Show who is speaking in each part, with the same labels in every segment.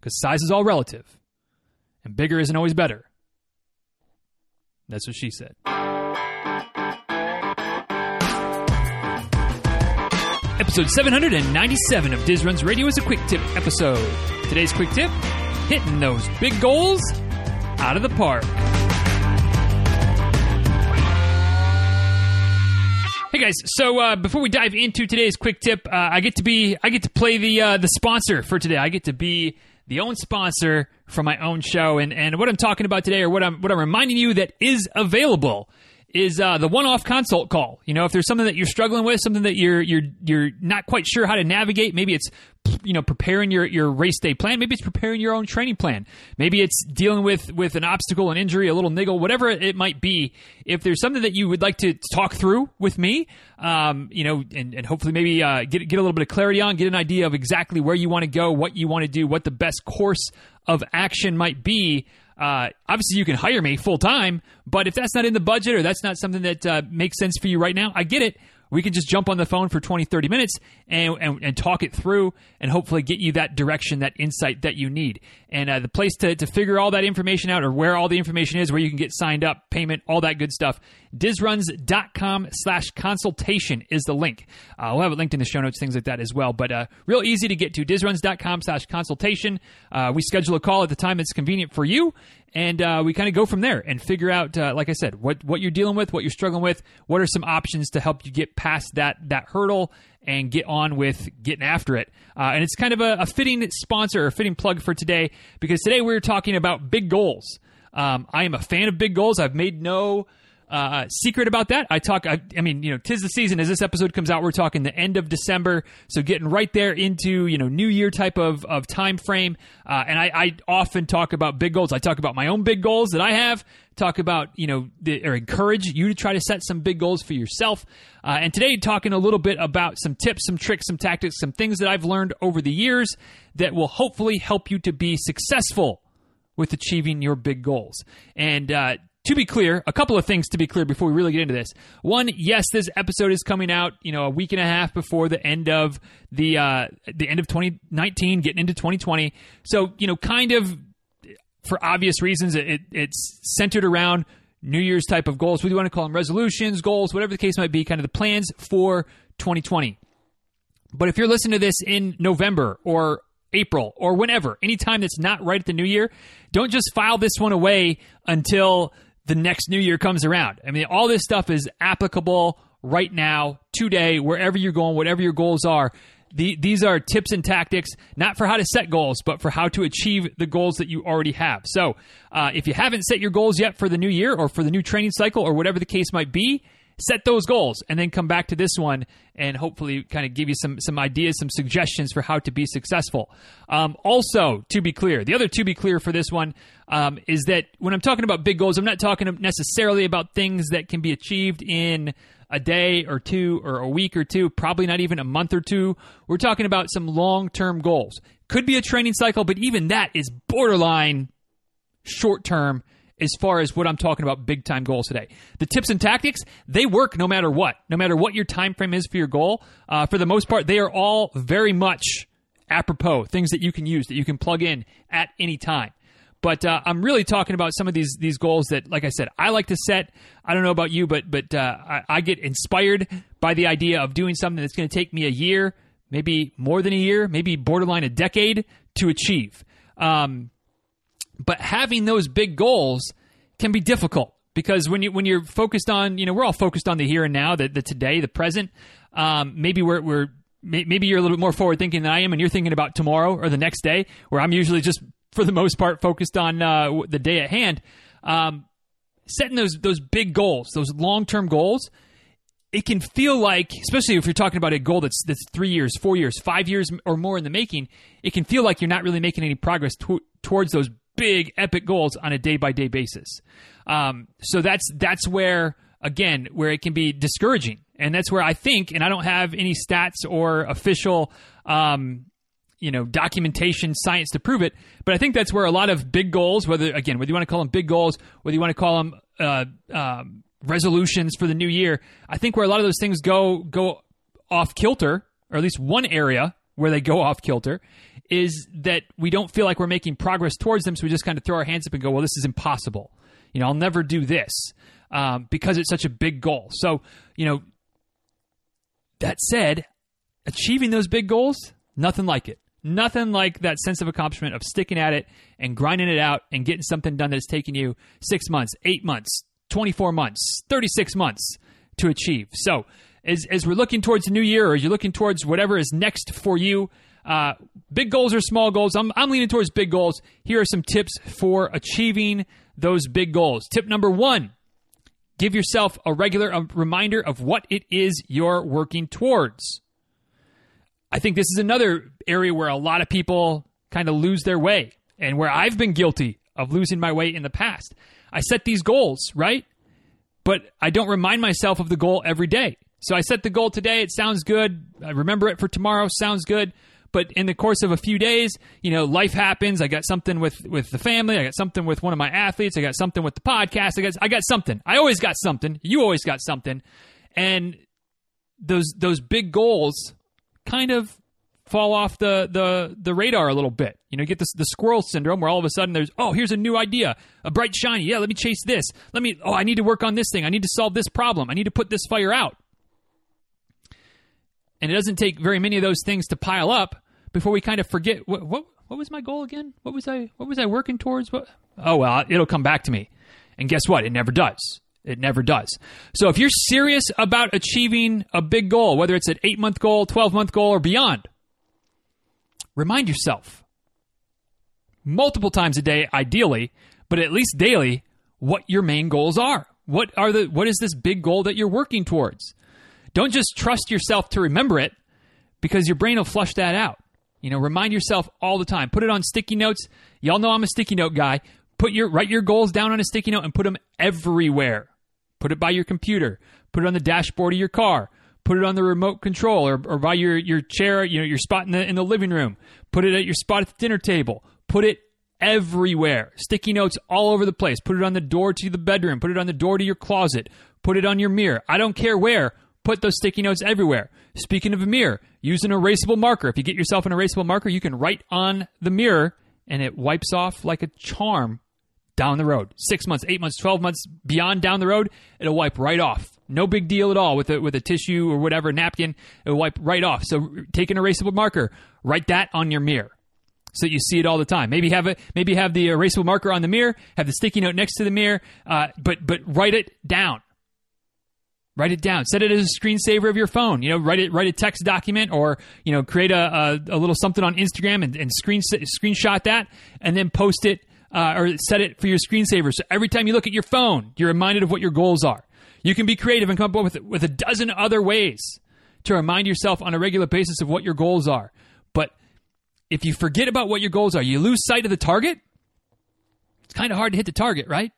Speaker 1: because size is all relative, and bigger isn't always better. That's what she said. Episode 797 of Diz Runs Radio is a quick tip episode. Today's quick tip hitting those big goals out of the park. Hey guys, so uh, before we dive into today's quick tip, uh, I get to be I get to play the uh, the sponsor for today. I get to be the own sponsor for my own show, and and what I'm talking about today, or what I'm what I'm reminding you that is available is uh, the one-off consult call. You know, if there's something that you're struggling with, something that you're you're you're not quite sure how to navigate, maybe it's you know preparing your your race day plan, maybe it's preparing your own training plan, maybe it's dealing with with an obstacle, an injury, a little niggle, whatever it might be. If there's something that you would like to talk through with me, um, you know, and, and hopefully maybe uh, get get a little bit of clarity on, get an idea of exactly where you want to go, what you want to do, what the best course of action might be uh, obviously you can hire me full time, but if that's not in the budget or that's not something that uh, makes sense for you right now, I get it we can just jump on the phone for 20, 30 minutes and, and, and talk it through and hopefully get you that direction, that insight that you need. And uh, the place to, to figure all that information out or where all the information is, where you can get signed up, payment, all that good stuff, dizruns.com slash consultation is the link. Uh, we'll have it linked in the show notes, things like that as well. But uh, real easy to get to, dizruns.com slash consultation. Uh, we schedule a call at the time that's convenient for you and uh, we kind of go from there and figure out, uh, like I said, what what you're dealing with, what you're struggling with, what are some options to help you get past that that hurdle and get on with getting after it. Uh, and it's kind of a, a, fitting sponsor or fitting plug for today because today we're talking about big goals. Um, I am a fan of big goals. I've made no uh, secret about that. I talk. I, I, mean, you know, tis the season. As this episode comes out, we're talking the end of December, so getting right there into you know New Year type of of time frame. Uh, and I, I, often talk about big goals. I talk about my own big goals that I have. Talk about you know the, or encourage you to try to set some big goals for yourself. Uh, and today, talking a little bit about some tips, some tricks, some tactics, some things that I've learned over the years that will hopefully help you to be successful with achieving your big goals. And uh, to be clear, a couple of things to be clear before we really get into this. One, yes, this episode is coming out, you know, a week and a half before the end of the uh, the end of 2019, getting into 2020. So, you know, kind of for obvious reasons, it, it's centered around New Year's type of goals. You want to call them? Resolutions, goals, whatever the case might be, kind of the plans for 2020. But if you're listening to this in November or April or whenever, anytime that's not right at the new year, don't just file this one away until the next new year comes around. I mean, all this stuff is applicable right now, today, wherever you're going, whatever your goals are. The, these are tips and tactics, not for how to set goals, but for how to achieve the goals that you already have. So, uh, if you haven't set your goals yet for the new year or for the new training cycle or whatever the case might be, set those goals and then come back to this one and hopefully kind of give you some some ideas, some suggestions for how to be successful. Um, also, to be clear, the other to be clear for this one um, is that when I'm talking about big goals, I'm not talking necessarily about things that can be achieved in a day or two or a week or two, probably not even a month or two. We're talking about some long term goals. Could be a training cycle, but even that is borderline short term as far as what I'm talking about big time goals today. The tips and tactics, they work no matter what, no matter what your time frame is for your goal. Uh, for the most part, they are all very much apropos, things that you can use, that you can plug in at any time. But uh, I'm really talking about some of these these goals that, like I said, I like to set. I don't know about you, but but uh, I, I get inspired by the idea of doing something that's going to take me a year, maybe more than a year, maybe borderline a decade to achieve. Um, but having those big goals can be difficult because when you when you're focused on you know we're all focused on the here and now the, the today the present. Um, maybe we're, we're maybe you're a little bit more forward thinking than I am and you're thinking about tomorrow or the next day where I'm usually just for the most part focused on uh, the day at hand. Um, setting those those big goals those long term goals it can feel like especially if you're talking about a goal that's that's three years four years five years or more in the making it can feel like you're not really making any progress to- towards those big epic goals on a day by day basis. Um, so that's that's where again where it can be discouraging, and that's where I think, and I don't have any stats or official. Um, you know documentation science to prove it but i think that's where a lot of big goals whether again whether you want to call them big goals whether you want to call them uh, um, resolutions for the new year i think where a lot of those things go go off kilter or at least one area where they go off kilter is that we don't feel like we're making progress towards them, so we just kind of throw our hands up and go, "Well, this is impossible." You know, I'll never do this um, because it's such a big goal. So, you know, that said, achieving those big goals, nothing like it. Nothing like that sense of accomplishment of sticking at it and grinding it out and getting something done that's taking you six months, eight months, 24 months, 36 months to achieve. So, as, as we're looking towards the new year or you're looking towards whatever is next for you, uh, big goals or small goals, I'm, I'm leaning towards big goals. Here are some tips for achieving those big goals. Tip number one give yourself a regular reminder of what it is you're working towards. I think this is another area where a lot of people kind of lose their way and where I've been guilty of losing my way in the past. I set these goals, right? But I don't remind myself of the goal every day. So I set the goal today, it sounds good. I remember it for tomorrow, sounds good. But in the course of a few days, you know, life happens. I got something with with the family. I got something with one of my athletes. I got something with the podcast. I got I got something. I always got something. You always got something. And those those big goals kind of fall off the, the, the radar a little bit. You know, you get this the squirrel syndrome where all of a sudden there's, oh, here's a new idea, a bright shiny. Yeah, let me chase this. Let me, oh, I need to work on this thing. I need to solve this problem. I need to put this fire out. And it doesn't take very many of those things to pile up before we kind of forget what, what, what was my goal again? What was I, what was I working towards? What? Oh, well, it'll come back to me. And guess what? It never does. It never does. So if you're serious about achieving a big goal, whether it's an eight month goal, 12 month goal, or beyond, remind yourself multiple times a day, ideally, but at least daily, what your main goals are. What are the what is this big goal that you're working towards? Don't just trust yourself to remember it because your brain will flush that out. You know, remind yourself all the time. Put it on sticky notes. Y'all know I'm a sticky note guy. Put your write your goals down on a sticky note and put them everywhere. Put it by your computer. Put it on the dashboard of your car. Put it on the remote control or, or by your, your chair, you know, your spot in the in the living room. Put it at your spot at the dinner table. Put it everywhere. Sticky notes all over the place. Put it on the door to the bedroom. Put it on the door to your closet. Put it on your mirror. I don't care where. Put those sticky notes everywhere. Speaking of a mirror, use an erasable marker. If you get yourself an erasable marker, you can write on the mirror and it wipes off like a charm down the road. Six months, eight months, 12 months beyond down the road, it'll wipe right off. No big deal at all with a, with a tissue or whatever napkin. It'll wipe right off. So take an erasable marker, write that on your mirror so that you see it all the time. Maybe have it. Maybe have the erasable marker on the mirror. Have the sticky note next to the mirror. Uh, but but write it down. Write it down. Set it as a screensaver of your phone. You know, write it. Write a text document, or you know, create a, a, a little something on Instagram and, and screen screenshot that, and then post it uh, or set it for your screensaver. So every time you look at your phone, you're reminded of what your goals are. You can be creative and come up with, with a dozen other ways to remind yourself on a regular basis of what your goals are. But if you forget about what your goals are, you lose sight of the target. It's kind of hard to hit the target, right?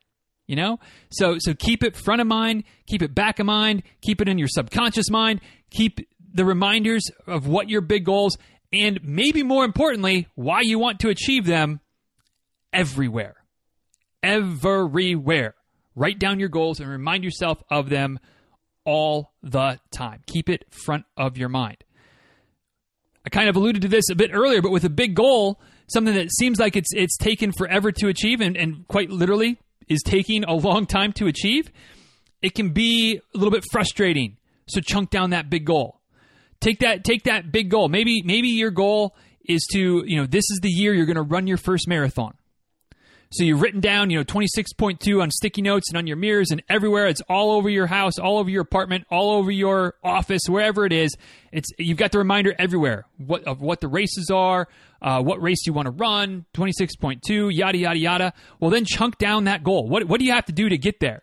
Speaker 1: You know? So so keep it front of mind, keep it back of mind, keep it in your subconscious mind, keep the reminders of what your big goals and maybe more importantly, why you want to achieve them everywhere. Everywhere. Write down your goals and remind yourself of them all the time. Keep it front of your mind. I kind of alluded to this a bit earlier, but with a big goal, something that seems like it's it's taken forever to achieve and, and quite literally is taking a long time to achieve, it can be a little bit frustrating. So chunk down that big goal. Take that take that big goal. Maybe maybe your goal is to, you know, this is the year you're going to run your first marathon. So you've written down, you know, 26.2 on sticky notes and on your mirrors and everywhere. It's all over your house, all over your apartment, all over your office, wherever it is. It's you've got the reminder everywhere what of what the races are, uh, what race do you want to run, 26.2, yada yada yada. Well, then chunk down that goal. What what do you have to do to get there?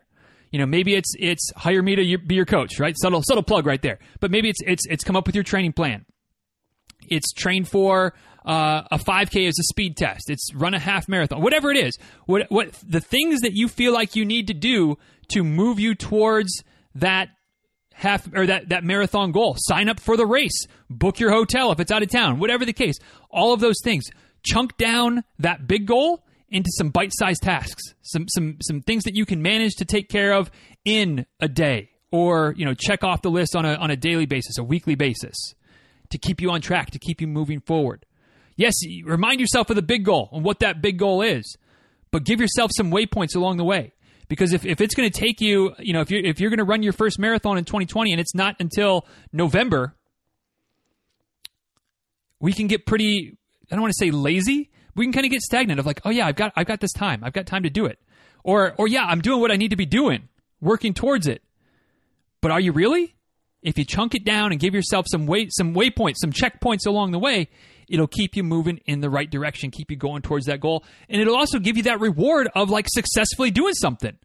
Speaker 1: You know, maybe it's it's hire me to be your coach, right? Subtle subtle plug right there. But maybe it's it's it's come up with your training plan. It's train for uh, a 5K as a speed test. It's run a half marathon. Whatever it is, what what the things that you feel like you need to do to move you towards that half or that that marathon goal. Sign up for the race. Book your hotel if it's out of town. Whatever the case, all of those things. Chunk down that big goal into some bite-sized tasks. Some some some things that you can manage to take care of in a day or, you know, check off the list on a on a daily basis, a weekly basis to keep you on track, to keep you moving forward. Yes, remind yourself of the big goal and what that big goal is, but give yourself some waypoints along the way. Because if, if it's going to take you, you know, if you're, if you're going to run your first marathon in 2020 and it's not until November, we can get pretty, I don't want to say lazy. We can kind of get stagnant of like, oh yeah, I've got, I've got this time. I've got time to do it. Or, or yeah, I'm doing what I need to be doing, working towards it. But are you really? If you chunk it down and give yourself some weight, some waypoints, some checkpoints along the way, it'll keep you moving in the right direction, keep you going towards that goal, and it'll also give you that reward of like successfully doing something.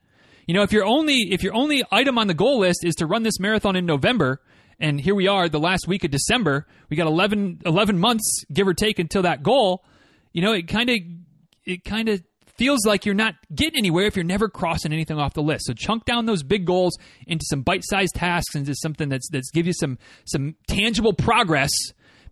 Speaker 1: You know, if your only if your only item on the goal list is to run this marathon in November, and here we are, the last week of December, we got 11, 11 months give or take until that goal. You know, it kind of it kind of feels like you're not getting anywhere if you're never crossing anything off the list. So chunk down those big goals into some bite-sized tasks, into something that's that's give you some some tangible progress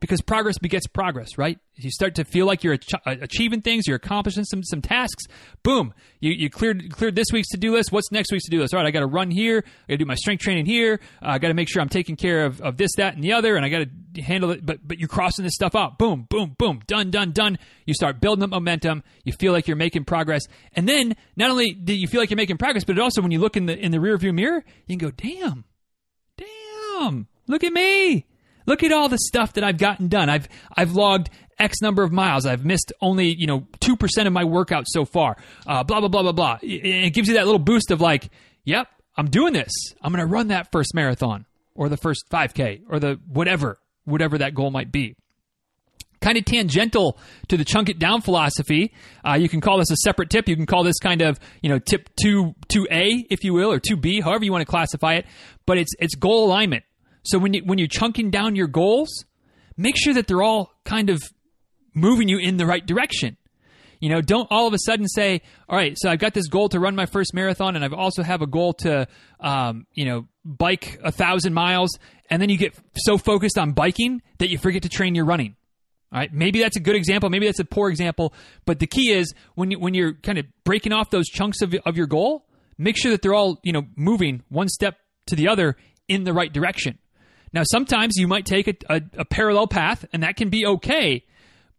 Speaker 1: because progress begets progress, right? You start to feel like you're ach- uh, achieving things, you're accomplishing some some tasks. Boom, you, you cleared cleared this week's to do list. What's next week's to do list? All right, I got to run here. I got to do my strength training here. Uh, I got to make sure I'm taking care of, of this, that, and the other, and I got to handle it. But but you're crossing this stuff out. Boom, boom, boom. Done, done, done. You start building up momentum. You feel like you're making progress, and then not only do you feel like you're making progress, but also when you look in the in the rearview mirror, you can go, damn, damn, look at me. Look at all the stuff that I've gotten done. I've I've logged X number of miles. I've missed only you know two percent of my workout so far. Uh, blah blah blah blah blah. It, it gives you that little boost of like, yep, I'm doing this. I'm going to run that first marathon or the first 5K or the whatever whatever that goal might be. Kind of tangential to the chunk it down philosophy. Uh, you can call this a separate tip. You can call this kind of you know tip two two A if you will or two B, however you want to classify it. But it's it's goal alignment. So when you when you're chunking down your goals, make sure that they're all kind of moving you in the right direction. You know, don't all of a sudden say, "All right, so I've got this goal to run my first marathon, and I've also have a goal to, um, you know, bike a thousand miles," and then you get so focused on biking that you forget to train your running. All right, maybe that's a good example, maybe that's a poor example, but the key is when you, when you're kind of breaking off those chunks of of your goal, make sure that they're all you know moving one step to the other in the right direction. Now, sometimes you might take a, a, a, parallel path, and that can be okay,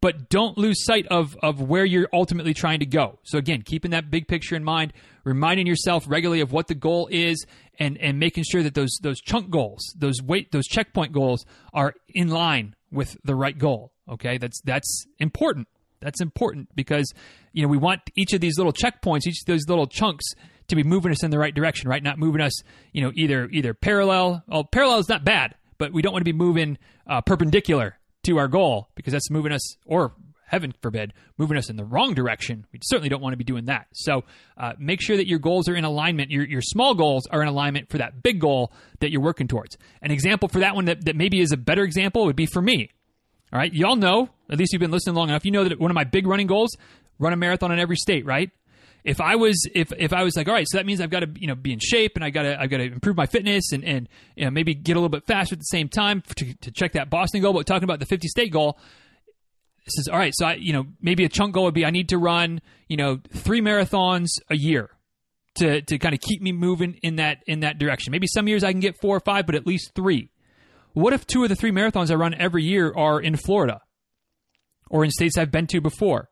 Speaker 1: but don't lose sight of, of where you're ultimately trying to go. So, again, keeping that big picture in mind, reminding yourself regularly of what the goal is, and, and making sure that those, those chunk goals, those weight, those checkpoint goals are in line with the right goal. Okay, that's that's important. That's important because you know we want each of these little checkpoints, each of those little chunks to be moving us in the right direction, right? Not moving us, you know, either either parallel. Well, parallel is not bad, but we don't want to be moving uh, perpendicular to our goal because that's moving us, or heaven forbid, moving us in the wrong direction. We certainly don't want to be doing that. So uh, make sure that your goals are in alignment. Your, your small goals are in alignment for that big goal that you're working towards. An example for that one that, that maybe is a better example would be for me. All right, y'all know, at least you've been listening long enough, you know that one of my big running goals, run a marathon in every state, right? If I was if if I was like, all right, so that means I've got to you know be in shape and I got to I've got to improve my fitness and and you know, maybe get a little bit faster at the same time to, to check that Boston goal. But talking about the 50 state goal, this is all right. So I you know maybe a chunk goal would be I need to run you know three marathons a year to to kind of keep me moving in that in that direction. Maybe some years I can get four or five, but at least three. What if two of the three marathons I run every year are in Florida or in states I've been to before?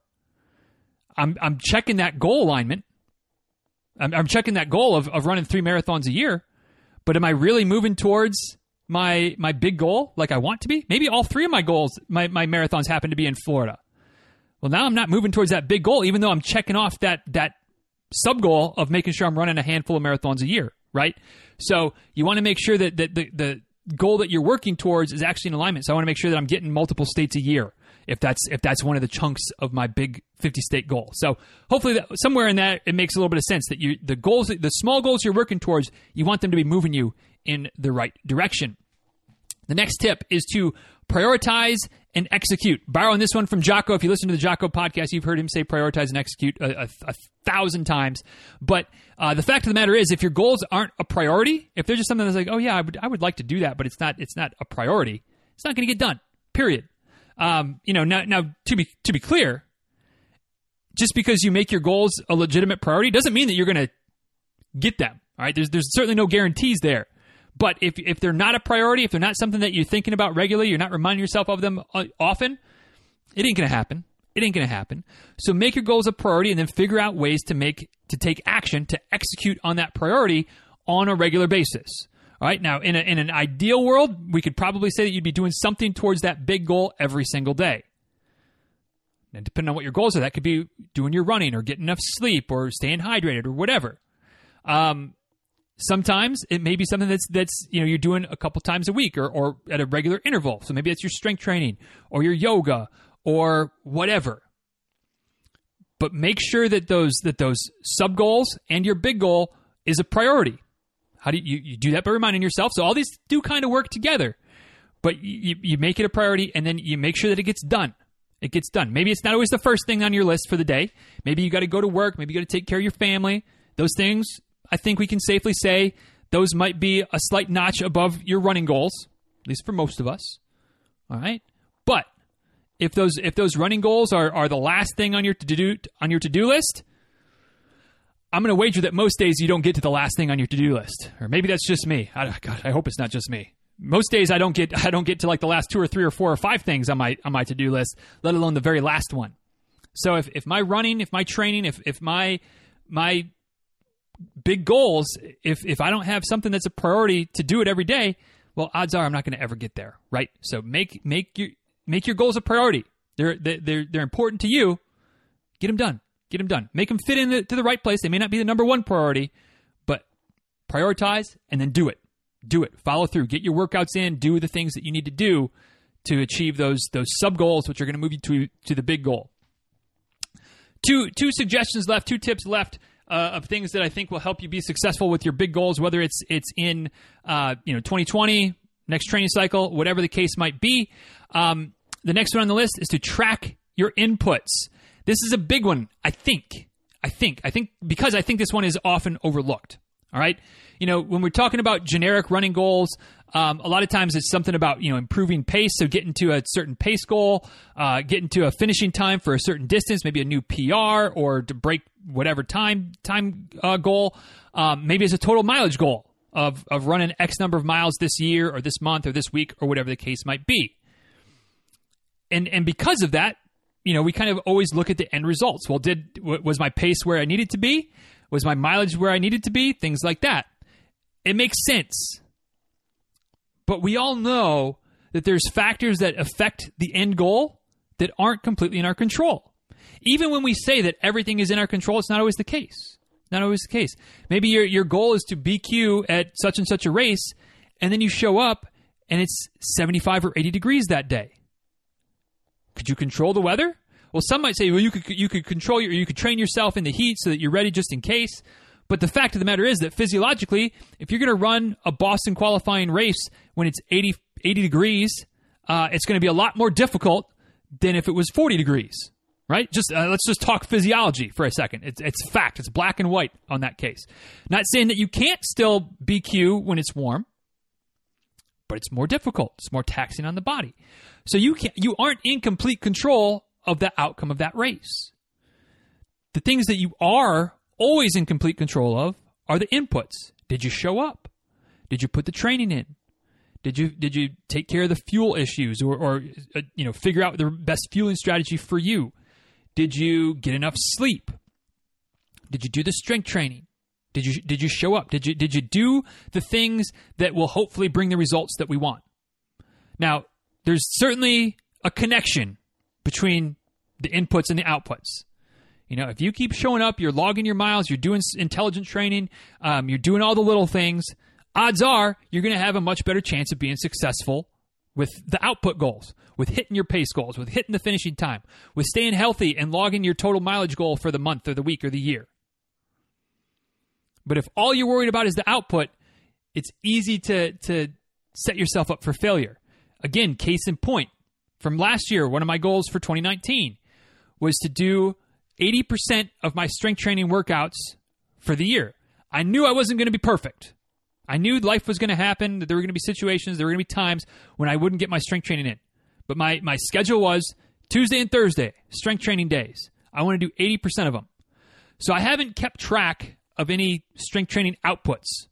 Speaker 1: I'm I'm checking that goal alignment. I'm, I'm checking that goal of, of running three marathons a year. But am I really moving towards my my big goal like I want to be? Maybe all three of my goals, my, my marathons happen to be in Florida. Well, now I'm not moving towards that big goal, even though I'm checking off that that sub goal of making sure I'm running a handful of marathons a year, right? So you want to make sure that, that the, the goal that you're working towards is actually in alignment. So I want to make sure that I'm getting multiple states a year if that's if that's one of the chunks of my big 50 state goal. So hopefully that, somewhere in that it makes a little bit of sense that you the goals the small goals you're working towards, you want them to be moving you in the right direction. The next tip is to prioritize and execute. Borrowing this one from Jocko. If you listen to the Jocko podcast, you've heard him say prioritize and execute a, a, a thousand times. But uh, the fact of the matter is, if your goals aren't a priority, if they're just something that's like, oh yeah, I would, I would like to do that, but it's not, it's not a priority, it's not going to get done. Period. Um, you know, now, now to be to be clear, just because you make your goals a legitimate priority doesn't mean that you're going to get them. All right, there's there's certainly no guarantees there. But if if they're not a priority, if they're not something that you're thinking about regularly, you're not reminding yourself of them uh, often, It ain't going to happen. It ain't going to happen. So make your goals a priority and then figure out ways to make to take action to execute on that priority on a regular basis. All right. Now, in, a, in an ideal world, we could probably say that you'd be doing something towards that big goal every single day. And depending on what your goals are, that could be doing your running or getting enough sleep or staying hydrated or whatever. Um, sometimes it may be something that's that's you know you're doing a couple times a week or, or at a regular interval. So maybe it's your strength training or your yoga or whatever. But make sure that those that those sub goals and your big goal is a priority. How do you, you do that by reminding yourself? So all these do kind of work together, but you, you make it a priority and then you make sure that it gets done. It gets done. Maybe it's not always the first thing on your list for the day. Maybe you got to go to work. Maybe you got to take care of your family. Those things, I think we can safely say, those might be a slight notch above your running goals, at least for most of us. All right, but if those if those running goals are, are the last thing on your to do on your to do list, I'm going to wager that most days you don't get to the last thing on your to do list, or maybe that's just me. I, God, I hope it's not just me. Most days I don't get I don't get to like the last two or three or four or five things on my on my to do list, let alone the very last one. So if, if my running, if my training, if if my my big goals, if if I don't have something that's a priority to do it every day, well, odds are I'm not going to ever get there, right? So make make your make your goals a priority. They're they're they're important to you. Get them done. Get them done. Make them fit into the, the right place. They may not be the number one priority, but prioritize and then do it. Do it. Follow through. Get your workouts in. Do the things that you need to do to achieve those those sub goals, which are going to move you to to the big goal. Two two suggestions left. Two tips left. Uh, of things that I think will help you be successful with your big goals, whether it's it's in uh, you know 2020, next training cycle, whatever the case might be. Um, the next one on the list is to track your inputs. This is a big one, I think. I think. I think because I think this one is often overlooked. All right. You know, when we're talking about generic running goals, um, a lot of times it's something about, you know, improving pace. So getting to a certain pace goal, uh, getting to a finishing time for a certain distance, maybe a new PR or to break whatever time, time uh, goal. Um, maybe it's a total mileage goal of, of running X number of miles this year or this month or this week or whatever the case might be. And, and because of that, you know, we kind of always look at the end results. Well, did was my pace where I needed to be? Was my mileage where I needed to be? Things like that. It makes sense. But we all know that there's factors that affect the end goal that aren't completely in our control. Even when we say that everything is in our control, it's not always the case. Not always the case. Maybe your your goal is to BQ at such and such a race, and then you show up and it's 75 or 80 degrees that day. Could you control the weather? Well, some might say, well, you could you could control your you could train yourself in the heat so that you're ready just in case. But the fact of the matter is that physiologically, if you're going to run a Boston qualifying race when it's 80, 80 degrees, uh, it's going to be a lot more difficult than if it was 40 degrees, right? Just uh, let's just talk physiology for a second. It's, it's fact. It's black and white on that case. Not saying that you can't still BQ when it's warm, but it's more difficult. It's more taxing on the body. So you can you aren't in complete control of the outcome of that race. The things that you are always in complete control of are the inputs. Did you show up? Did you put the training in? Did you did you take care of the fuel issues or, or uh, you know figure out the best fueling strategy for you? Did you get enough sleep? Did you do the strength training? Did you did you show up? Did you did you do the things that will hopefully bring the results that we want? Now, there's certainly a connection between the inputs and the outputs. You know, if you keep showing up, you're logging your miles, you're doing intelligent training, um, you're doing all the little things, odds are you're going to have a much better chance of being successful with the output goals, with hitting your pace goals, with hitting the finishing time, with staying healthy and logging your total mileage goal for the month or the week or the year. But if all you're worried about is the output, it's easy to, to set yourself up for failure. Again, case in point, from last year, one of my goals for 2019 was to do 80% of my strength training workouts for the year. I knew I wasn't going to be perfect. I knew life was going to happen, that there were going to be situations, there were going to be times when I wouldn't get my strength training in. But my, my schedule was Tuesday and Thursday, strength training days. I want to do 80% of them. So I haven't kept track of any strength training outputs.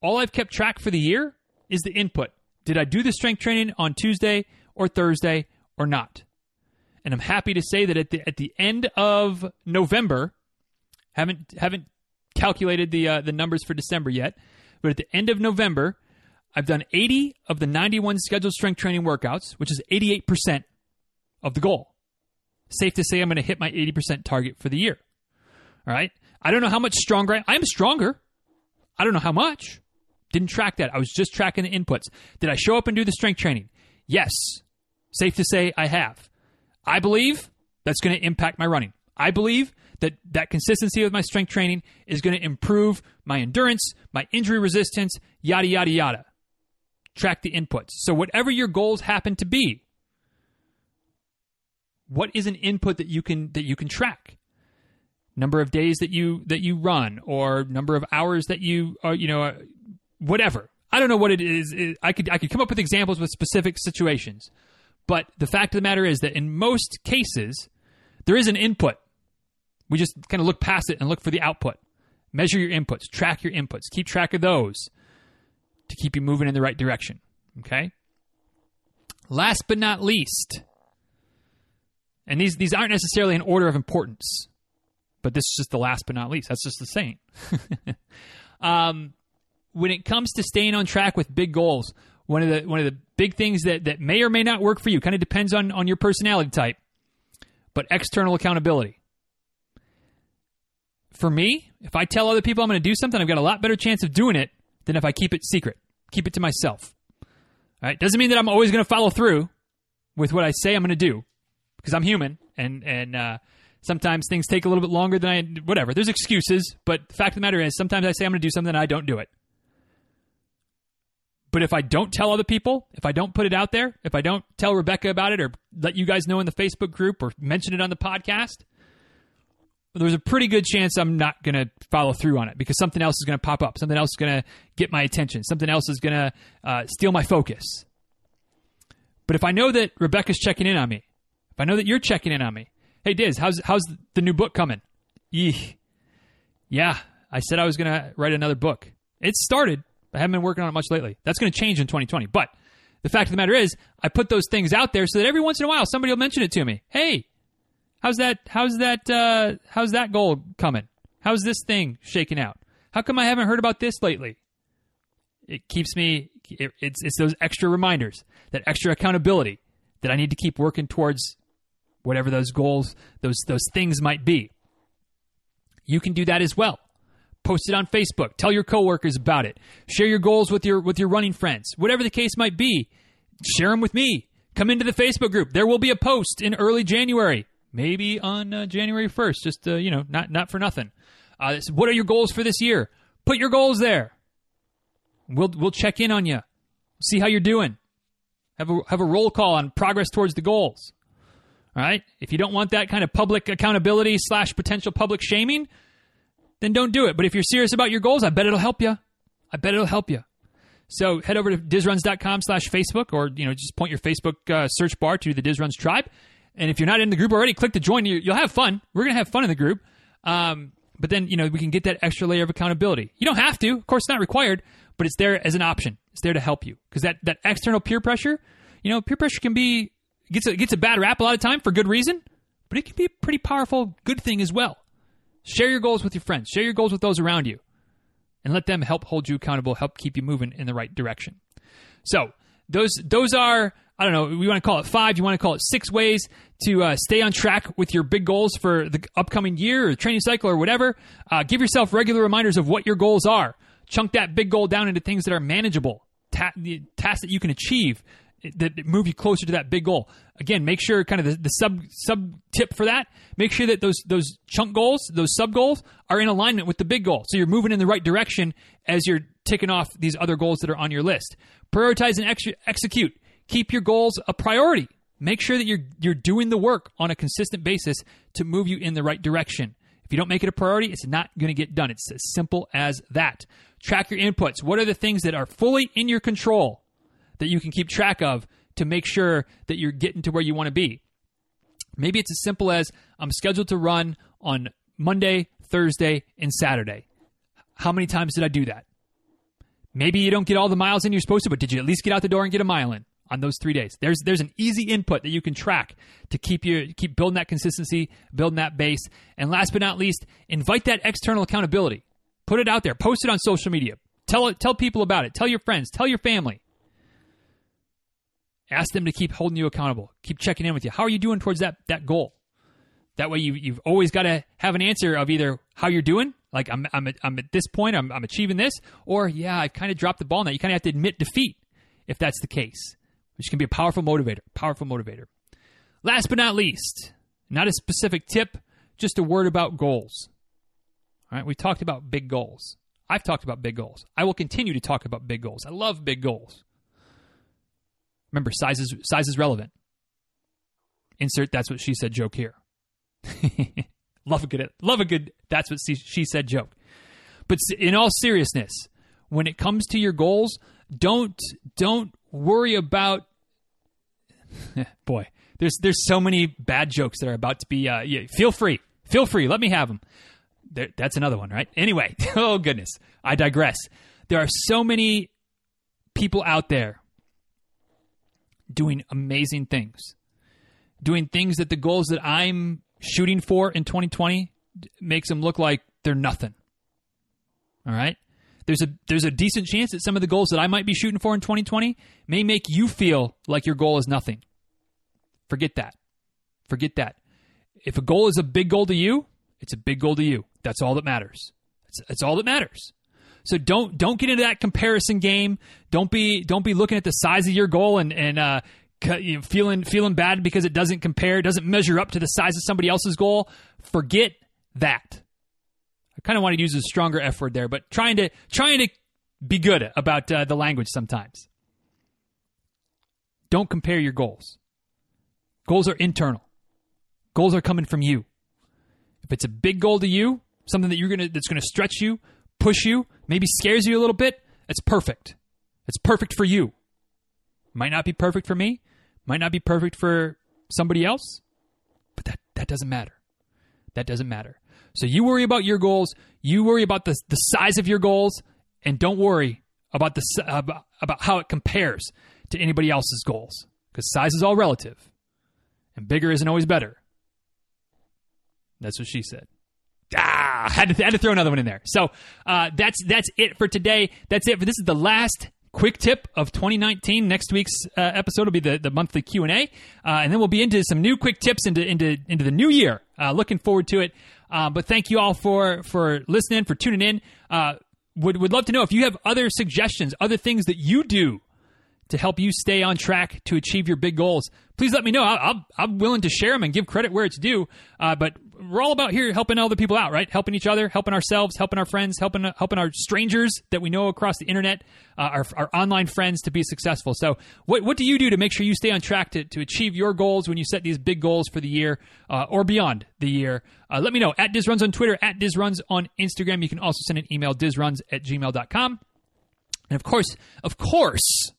Speaker 1: All I've kept track for the year is the input. Did I do the strength training on Tuesday or Thursday or not? And I'm happy to say that at the at the end of November, haven't haven't calculated the uh, the numbers for December yet, but at the end of November, I've done 80 of the 91 scheduled strength training workouts, which is 88% of the goal. Safe to say I'm going to hit my 80% target for the year. All right. I don't know how much stronger I, am stronger. I don't know how much. Didn't track that. I was just tracking the inputs. Did I show up and do the strength training? Yes. Safe to say I have. I believe that's going to impact my running. I believe that that consistency with my strength training is going to improve my endurance, my injury resistance, yada yada yada. Track the inputs. So whatever your goals happen to be, what is an input that you can that you can track? Number of days that you that you run, or number of hours that you are, you know, uh, whatever. I don't know what it is. I could I could come up with examples with specific situations, but the fact of the matter is that in most cases, there is an input. We just kind of look past it and look for the output. Measure your inputs, track your inputs, keep track of those to keep you moving in the right direction. Okay. Last but not least, and these these aren't necessarily in order of importance, but this is just the last but not least. That's just the saying. um, when it comes to staying on track with big goals, one of the one of the big things that that may or may not work for you kind of depends on on your personality type, but external accountability. For me, if I tell other people I'm going to do something, I've got a lot better chance of doing it than if I keep it secret, keep it to myself. All right, doesn't mean that I'm always going to follow through with what I say I'm going to do because I'm human and and uh, sometimes things take a little bit longer than I whatever. There's excuses, but the fact of the matter is sometimes I say I'm going to do something and I don't do it. But if I don't tell other people, if I don't put it out there, if I don't tell Rebecca about it or let you guys know in the Facebook group or mention it on the podcast, there's a pretty good chance I'm not going to follow through on it because something else is going to pop up. Something else is going to get my attention. Something else is going to uh, steal my focus. But if I know that Rebecca's checking in on me, if I know that you're checking in on me, hey Diz, how's how's the new book coming? Yeah, I said I was to write another book. It started. I haven't been working on it much lately. That's to change in 2020. But the fact of the matter is, I put those things out there so that every once in a while somebody will mention it to me. Hey, how's that? How's that? Uh, how's that goal coming? How's this thing shaking out? How come I haven't heard about this lately? It keeps me. It, it's it's those extra reminders, that extra accountability that I need to keep working towards whatever those goals, those those things might be. You can do that as well. Post it on Facebook. Tell your coworkers about it. Share your goals with your with your running friends. Whatever the case might be, share them with me. Come into the Facebook group. There will be a post in early January, maybe on uh, January 1st, just uh, you know, not not for nothing. Uh, what are your goals for this year? Put your goals there. We'll we'll check in on you. See how you're doing. Have a have a roll call on progress towards the goals. All right. If you don't want that kind of public accountability slash potential public shaming, then don't do it. But if you're serious about your goals, I bet it'll help you. I bet it'll help you. So head over to dizruns.com slash Facebook or, you know, just point your Facebook uh, search bar to the Dizruns tribe. And if you're not in the group already, click to join. You, you'll have fun. We're going to have fun in the group. Um, but then, you know, we can get that extra layer of accountability. You don't have to. Of course, not required, but it's there as an option. It's there to help you. Because that, that external peer pressure, you know, peer pressure can be gets a, gets a bad rap a lot of time for good reason, but it can be a pretty powerful good thing as well. Share your goals with your friends. Share your goals with those around you, and let them help hold you accountable, help keep you moving in the right direction. So those those are I don't know. We want to call it five. You want to call it six ways to uh, stay on track with your big goals for the upcoming year or training cycle or whatever. Uh, give yourself regular reminders of what your goals are. Chunk that big goal down into things that are manageable, ta- tasks that you can achieve that move you closer to that big goal. Again, make sure kind of the, the sub sub tip for that. Make sure that those those chunk goals, those sub goals, are in alignment with the big goal. So you're moving in the right direction as you're ticking off these other goals that are on your list. Prioritize and ex- execute. Keep your goals a priority. Make sure that you're you're doing the work on a consistent basis to move you in the right direction. If you don't make it a priority, it's not going to get done. It's as simple as that. Track your inputs. What are the things that are fully in your control? That you can keep track of to make sure that you're getting to where you want to be. Maybe it's as simple as I'm scheduled to run on Monday, Thursday, and Saturday. How many times did I do that? Maybe you don't get all the miles in you're supposed to, but did you at least get out the door and get a mile in? on those three days. There's there's an easy input that you can track to keep you keep building that consistency, building that base. And last but not least, invite that external accountability. Put it out there. Post it on social media. Tell tell people about it. Tell your friends. Tell your family. Ask them to keep holding you accountable. Keep checking in with you. How are you doing towards that that goal? That way, you, you've always got to have an answer of either how you're doing, like I'm I'm at, I'm at this point, I'm I'm achieving this, or yeah, I've kind of dropped the ball now. You kind of have to admit defeat if that's the case, which can be a powerful motivator. Powerful motivator. Last but not least, not a specific tip, just a word about goals. All right, we talked about big goals. I've talked about big goals. I will continue to talk about big goals. I love big goals. Remember, size is size is relevant. Insert that's what she said joke here. love a good love a good that's what she said joke. But in all seriousness, when it comes to your goals, don't don't worry about boy. There's there's so many bad jokes that are about to be. Uh, yeah, feel free, feel free. Let me have them. There, that's another one, right? Anyway, oh goodness, I digress. There are so many people out there doing amazing things, doing things that the goals that I'm shooting for in 2020 makes them look like they're nothing. All right? There's a there's a decent chance that some of the goals that I might be shooting for in 2020 may make you feel like your goal is nothing. Forget that. Forget that. If a goal is a big goal to you, it's a big goal to you. That's all that matters. That's all that matters. So don't don't get into that comparison game. Don't be don't be looking at the size of your goal and and uh, you know, feeling feeling bad because it doesn't compare, doesn't measure up to the size of somebody else's goal. Forget that. I kind of want to use a stronger F word there, but trying to trying to be good about uh, the language sometimes. Don't compare your goals. Goals are internal. Goals are coming from you. If it's a big goal to you, something that you're gonna that's gonna stretch you, push you, maybe scares you a little bit, it's perfect. It's perfect for you. Might not be perfect for me, might not be perfect for somebody else, but that, that doesn't matter. That doesn't matter. So you worry about your goals, you worry about the, the size of your goals, and don't worry about the about, about how it compares to anybody else's goals because size is all relative, and bigger isn't always better. That's what she said. Ah, had to, had to throw another one in there. So uh, that's that's it for today. That's it for this is the last quick tip of 2019. Next week's uh, episode will be the, the monthly Q and A, uh, and then we'll be into some new quick tips into into into the new year. Uh, looking forward to it. Uh, but thank you all for for listening, for tuning in. Uh, would would love to know if you have other suggestions, other things that you do to help you stay on track to achieve your big goals, please let me know. i am willing to share them and give credit where it's due. Uh, but we're all about here helping other people out, right? Helping each other, helping ourselves, helping our friends, helping helping our strangers that we know across the internet, uh, our, our online friends to be successful. So, what what do you do to make sure you stay on track to, to achieve your goals when you set these big goals for the year uh, or beyond the year? Uh, let me know at DizRuns on Twitter, at DizRuns on Instagram. You can also send an email, dizruns at gmail.com. And of course, of course,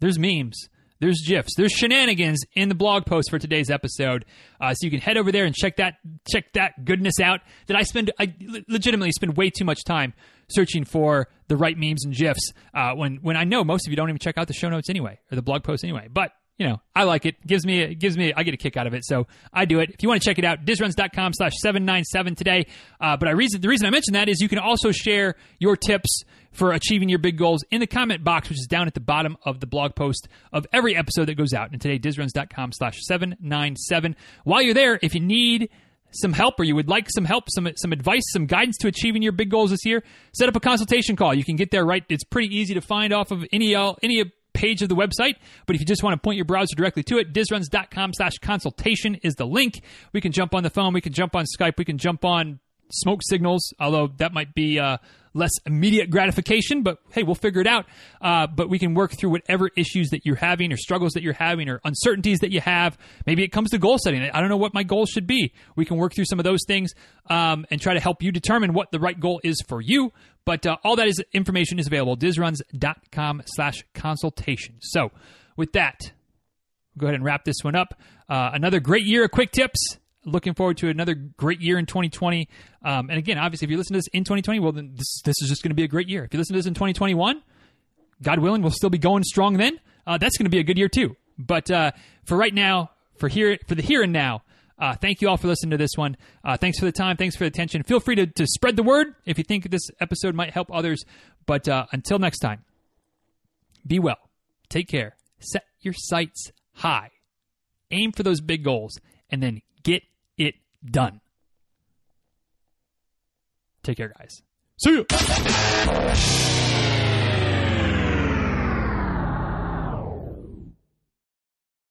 Speaker 1: there's memes, there's gifs, there's shenanigans in the blog post for today's episode. Uh, so you can head over there and check that check that goodness out. That I spend I legitimately spend way too much time searching for the right memes and gifs uh, when when I know most of you don't even check out the show notes anyway or the blog post anyway. But you know, I like it. Gives me gives me I get a kick out of it, so I do it. If you want to check it out, dizruns.com slash seven nine seven today. Uh, but I reason the reason I mention that is you can also share your tips for achieving your big goals in the comment box, which is down at the bottom of the blog post of every episode that goes out. And today, dizruns.com slash seven nine seven. While you're there, if you need some help or you would like some help, some some advice, some guidance to achieving your big goals this year, set up a consultation call. You can get there right. It's pretty easy to find off of any uh, any page of the website. But if you just want to point your browser directly to it, dizruns.com slash consultation is the link. We can jump on the phone. We can jump on Skype. We can jump on smoke signals, although that might be uh, less immediate gratification, but hey, we'll figure it out. Uh, but we can work through whatever issues that you're having or struggles that you're having or uncertainties that you have. Maybe it comes to goal setting. I don't know what my goal should be. We can work through some of those things um, and try to help you determine what the right goal is for you. But uh, all that is information is available dizruns.com slash consultation. So with that, we'll go ahead and wrap this one up. Uh, another great year of quick tips looking forward to another great year in 2020. Um, and again, obviously, if you listen to this in 2020, well, then this, this is just going to be a great year. If you listen to this in 2021, God willing, we'll still be going strong then. uh, that's going to be a good year too. But uh, for right now, for here, for the here and now, uh, thank you all for listening to this one. Uh, thanks for the time. Thanks for the attention. Feel free to, to spread the word if you think this episode might help others. But uh, until next time, be well. Take care. Set your sights high. Aim for those big goals and then get done. Take care, guys. See ya.